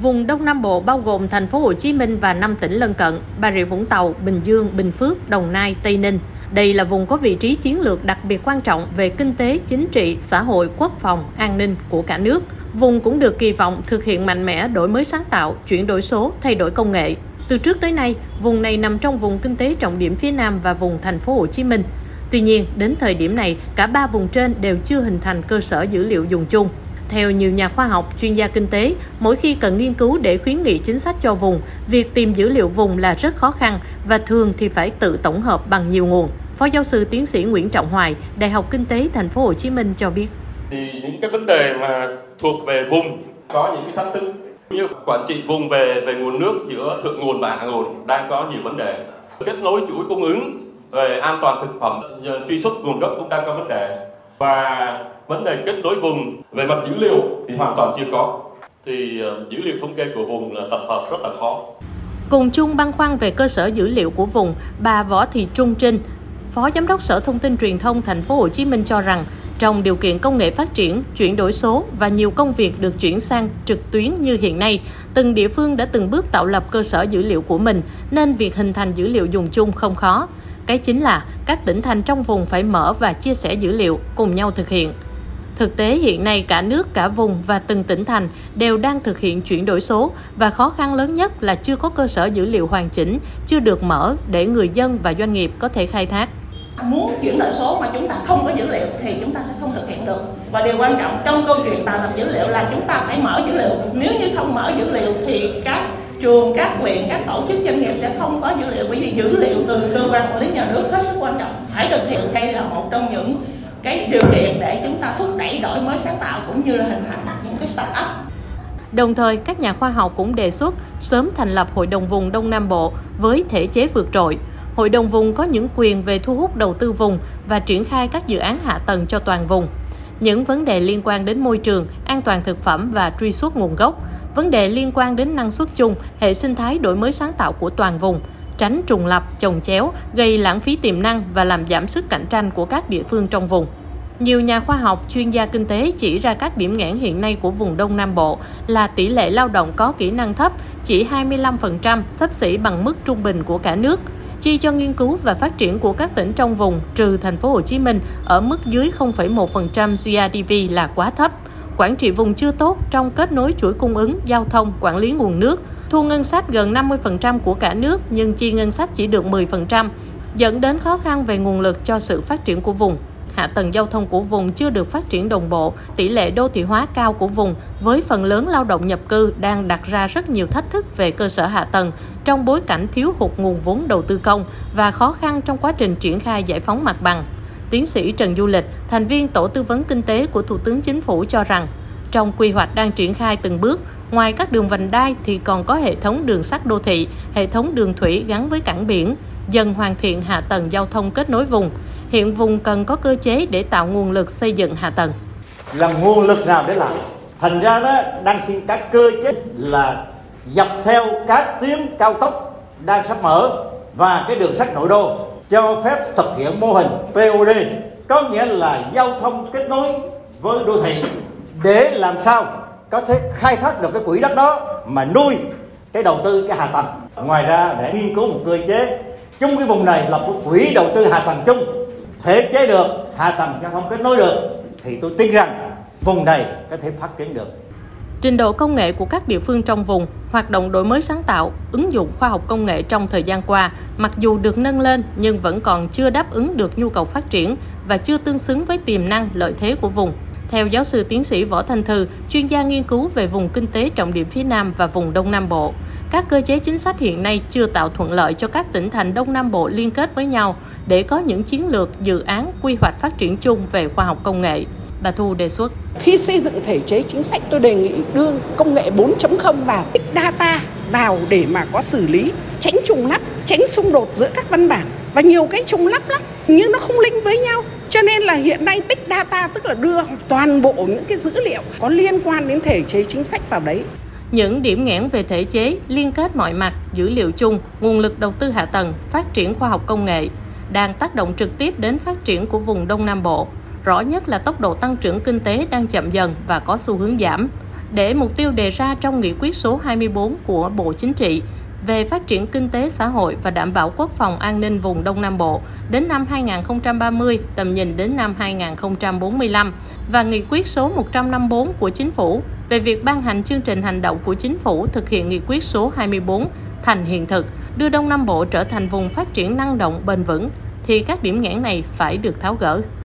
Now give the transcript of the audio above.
Vùng Đông Nam Bộ bao gồm thành phố Hồ Chí Minh và 5 tỉnh lân cận, Bà Rịa Vũng Tàu, Bình Dương, Bình Phước, Đồng Nai, Tây Ninh. Đây là vùng có vị trí chiến lược đặc biệt quan trọng về kinh tế, chính trị, xã hội, quốc phòng, an ninh của cả nước. Vùng cũng được kỳ vọng thực hiện mạnh mẽ đổi mới sáng tạo, chuyển đổi số, thay đổi công nghệ. Từ trước tới nay, vùng này nằm trong vùng kinh tế trọng điểm phía Nam và vùng thành phố Hồ Chí Minh. Tuy nhiên, đến thời điểm này, cả ba vùng trên đều chưa hình thành cơ sở dữ liệu dùng chung. Theo nhiều nhà khoa học, chuyên gia kinh tế, mỗi khi cần nghiên cứu để khuyến nghị chính sách cho vùng, việc tìm dữ liệu vùng là rất khó khăn và thường thì phải tự tổng hợp bằng nhiều nguồn. Phó giáo sư tiến sĩ Nguyễn Trọng Hoài, Đại học Kinh tế Thành phố Hồ Chí Minh cho biết. Thì những cái vấn đề mà thuộc về vùng có những cái thách thức như quản trị vùng về về nguồn nước giữa thượng nguồn và hạ nguồn đang có nhiều vấn đề. Kết nối chuỗi cung ứng về an toàn thực phẩm, truy xuất nguồn gốc cũng đang có vấn đề và vấn đề kết nối vùng về mặt dữ liệu thì hoàn toàn chưa có thì ờ, dữ liệu thống kê của vùng là tập hợp rất là khó Cùng chung băn khoăn về cơ sở dữ liệu của vùng, bà Võ Thị Trung Trinh, Phó Giám đốc Sở Thông tin Truyền thông Thành phố Hồ Chí Minh cho rằng, trong điều kiện công nghệ phát triển, chuyển đổi số và nhiều công việc được chuyển sang trực tuyến như hiện nay, từng địa phương đã từng bước tạo lập cơ sở dữ liệu của mình, nên việc hình thành dữ liệu dùng chung không khó. Cái chính là các tỉnh thành trong vùng phải mở và chia sẻ dữ liệu, cùng nhau thực hiện. Thực tế hiện nay cả nước, cả vùng và từng tỉnh thành đều đang thực hiện chuyển đổi số và khó khăn lớn nhất là chưa có cơ sở dữ liệu hoàn chỉnh, chưa được mở để người dân và doanh nghiệp có thể khai thác. Muốn chuyển đổi số mà chúng ta không có dữ liệu thì chúng ta sẽ không thực hiện được. Và điều quan trọng trong câu chuyện tạo lập dữ liệu là chúng ta phải mở dữ liệu. Nếu như không mở dữ liệu thì các trường, các huyện, các tổ chức doanh nghiệp sẽ không có dữ liệu bởi vì dữ liệu từ cơ quan quản lý nhà nước hết sức quan trọng. Hãy thực hiện đây là một trong những cái điều kiện để chúng ta thúc đẩy đổi mới sáng tạo cũng như là hình thành những cái start-up Đồng thời, các nhà khoa học cũng đề xuất sớm thành lập Hội đồng vùng Đông Nam Bộ với thể chế vượt trội. Hội đồng vùng có những quyền về thu hút đầu tư vùng và triển khai các dự án hạ tầng cho toàn vùng. Những vấn đề liên quan đến môi trường, an toàn thực phẩm và truy xuất nguồn gốc, vấn đề liên quan đến năng suất chung, hệ sinh thái đổi mới sáng tạo của toàn vùng, tránh trùng lập, chồng chéo, gây lãng phí tiềm năng và làm giảm sức cạnh tranh của các địa phương trong vùng. Nhiều nhà khoa học, chuyên gia kinh tế chỉ ra các điểm nghẽn hiện nay của vùng Đông Nam Bộ là tỷ lệ lao động có kỹ năng thấp, chỉ 25%, sấp xỉ bằng mức trung bình của cả nước. Chi cho nghiên cứu và phát triển của các tỉnh trong vùng trừ thành phố Hồ Chí Minh ở mức dưới 0,1% GDP là quá thấp. Quản trị vùng chưa tốt trong kết nối chuỗi cung ứng, giao thông, quản lý nguồn nước, thu ngân sách gần 50% của cả nước nhưng chi ngân sách chỉ được 10%, dẫn đến khó khăn về nguồn lực cho sự phát triển của vùng. Hạ tầng giao thông của vùng chưa được phát triển đồng bộ, tỷ lệ đô thị hóa cao của vùng với phần lớn lao động nhập cư đang đặt ra rất nhiều thách thức về cơ sở hạ tầng trong bối cảnh thiếu hụt nguồn vốn đầu tư công và khó khăn trong quá trình triển khai giải phóng mặt bằng. Tiến sĩ Trần Du Lịch, thành viên Tổ tư vấn Kinh tế của Thủ tướng Chính phủ cho rằng, trong quy hoạch đang triển khai từng bước, Ngoài các đường vành đai thì còn có hệ thống đường sắt đô thị, hệ thống đường thủy gắn với cảng biển, dần hoàn thiện hạ tầng giao thông kết nối vùng. Hiện vùng cần có cơ chế để tạo nguồn lực xây dựng hạ tầng. Là nguồn lực nào để làm? Thành ra đó, đang xin các cơ chế là dọc theo các tuyến cao tốc đang sắp mở và cái đường sắt nội đô cho phép thực hiện mô hình TOD có nghĩa là giao thông kết nối với đô thị để làm sao có thể khai thác được cái quỹ đất đó mà nuôi cái đầu tư cái hạ tầng ngoài ra, để nghiên cứu một cơ chế, chung cái vùng này lập một quỹ đầu tư hạ tầng chung thể chế được hạ tầng giao thông kết nối được thì tôi tin rằng vùng này có thể phát triển được Trình độ công nghệ của các địa phương trong vùng, hoạt động đổi mới sáng tạo, ứng dụng khoa học công nghệ trong thời gian qua, mặc dù được nâng lên nhưng vẫn còn chưa đáp ứng được nhu cầu phát triển và chưa tương xứng với tiềm năng lợi thế của vùng. Theo giáo sư tiến sĩ Võ Thanh Thư, chuyên gia nghiên cứu về vùng kinh tế trọng điểm phía Nam và vùng Đông Nam Bộ, các cơ chế chính sách hiện nay chưa tạo thuận lợi cho các tỉnh thành Đông Nam Bộ liên kết với nhau để có những chiến lược, dự án, quy hoạch phát triển chung về khoa học công nghệ. Bà Thu đề xuất. Khi xây dựng thể chế chính sách tôi đề nghị đưa công nghệ 4.0 vào, big data vào để mà có xử lý, tránh trùng lắp, tránh xung đột giữa các văn bản và nhiều cái trùng lắp lắm nhưng nó không linh với nhau cho nên là hiện nay big data tức là đưa toàn bộ những cái dữ liệu có liên quan đến thể chế chính sách vào đấy những điểm nghẽn về thể chế, liên kết mọi mặt, dữ liệu chung, nguồn lực đầu tư hạ tầng, phát triển khoa học công nghệ đang tác động trực tiếp đến phát triển của vùng Đông Nam Bộ. Rõ nhất là tốc độ tăng trưởng kinh tế đang chậm dần và có xu hướng giảm. để mục tiêu đề ra trong nghị quyết số 24 của Bộ Chính trị về phát triển kinh tế xã hội và đảm bảo quốc phòng an ninh vùng Đông Nam Bộ đến năm 2030, tầm nhìn đến năm 2045 và nghị quyết số 154 của Chính phủ về việc ban hành chương trình hành động của Chính phủ thực hiện nghị quyết số 24 thành hiện thực, đưa Đông Nam Bộ trở thành vùng phát triển năng động bền vững, thì các điểm nghẽn này phải được tháo gỡ.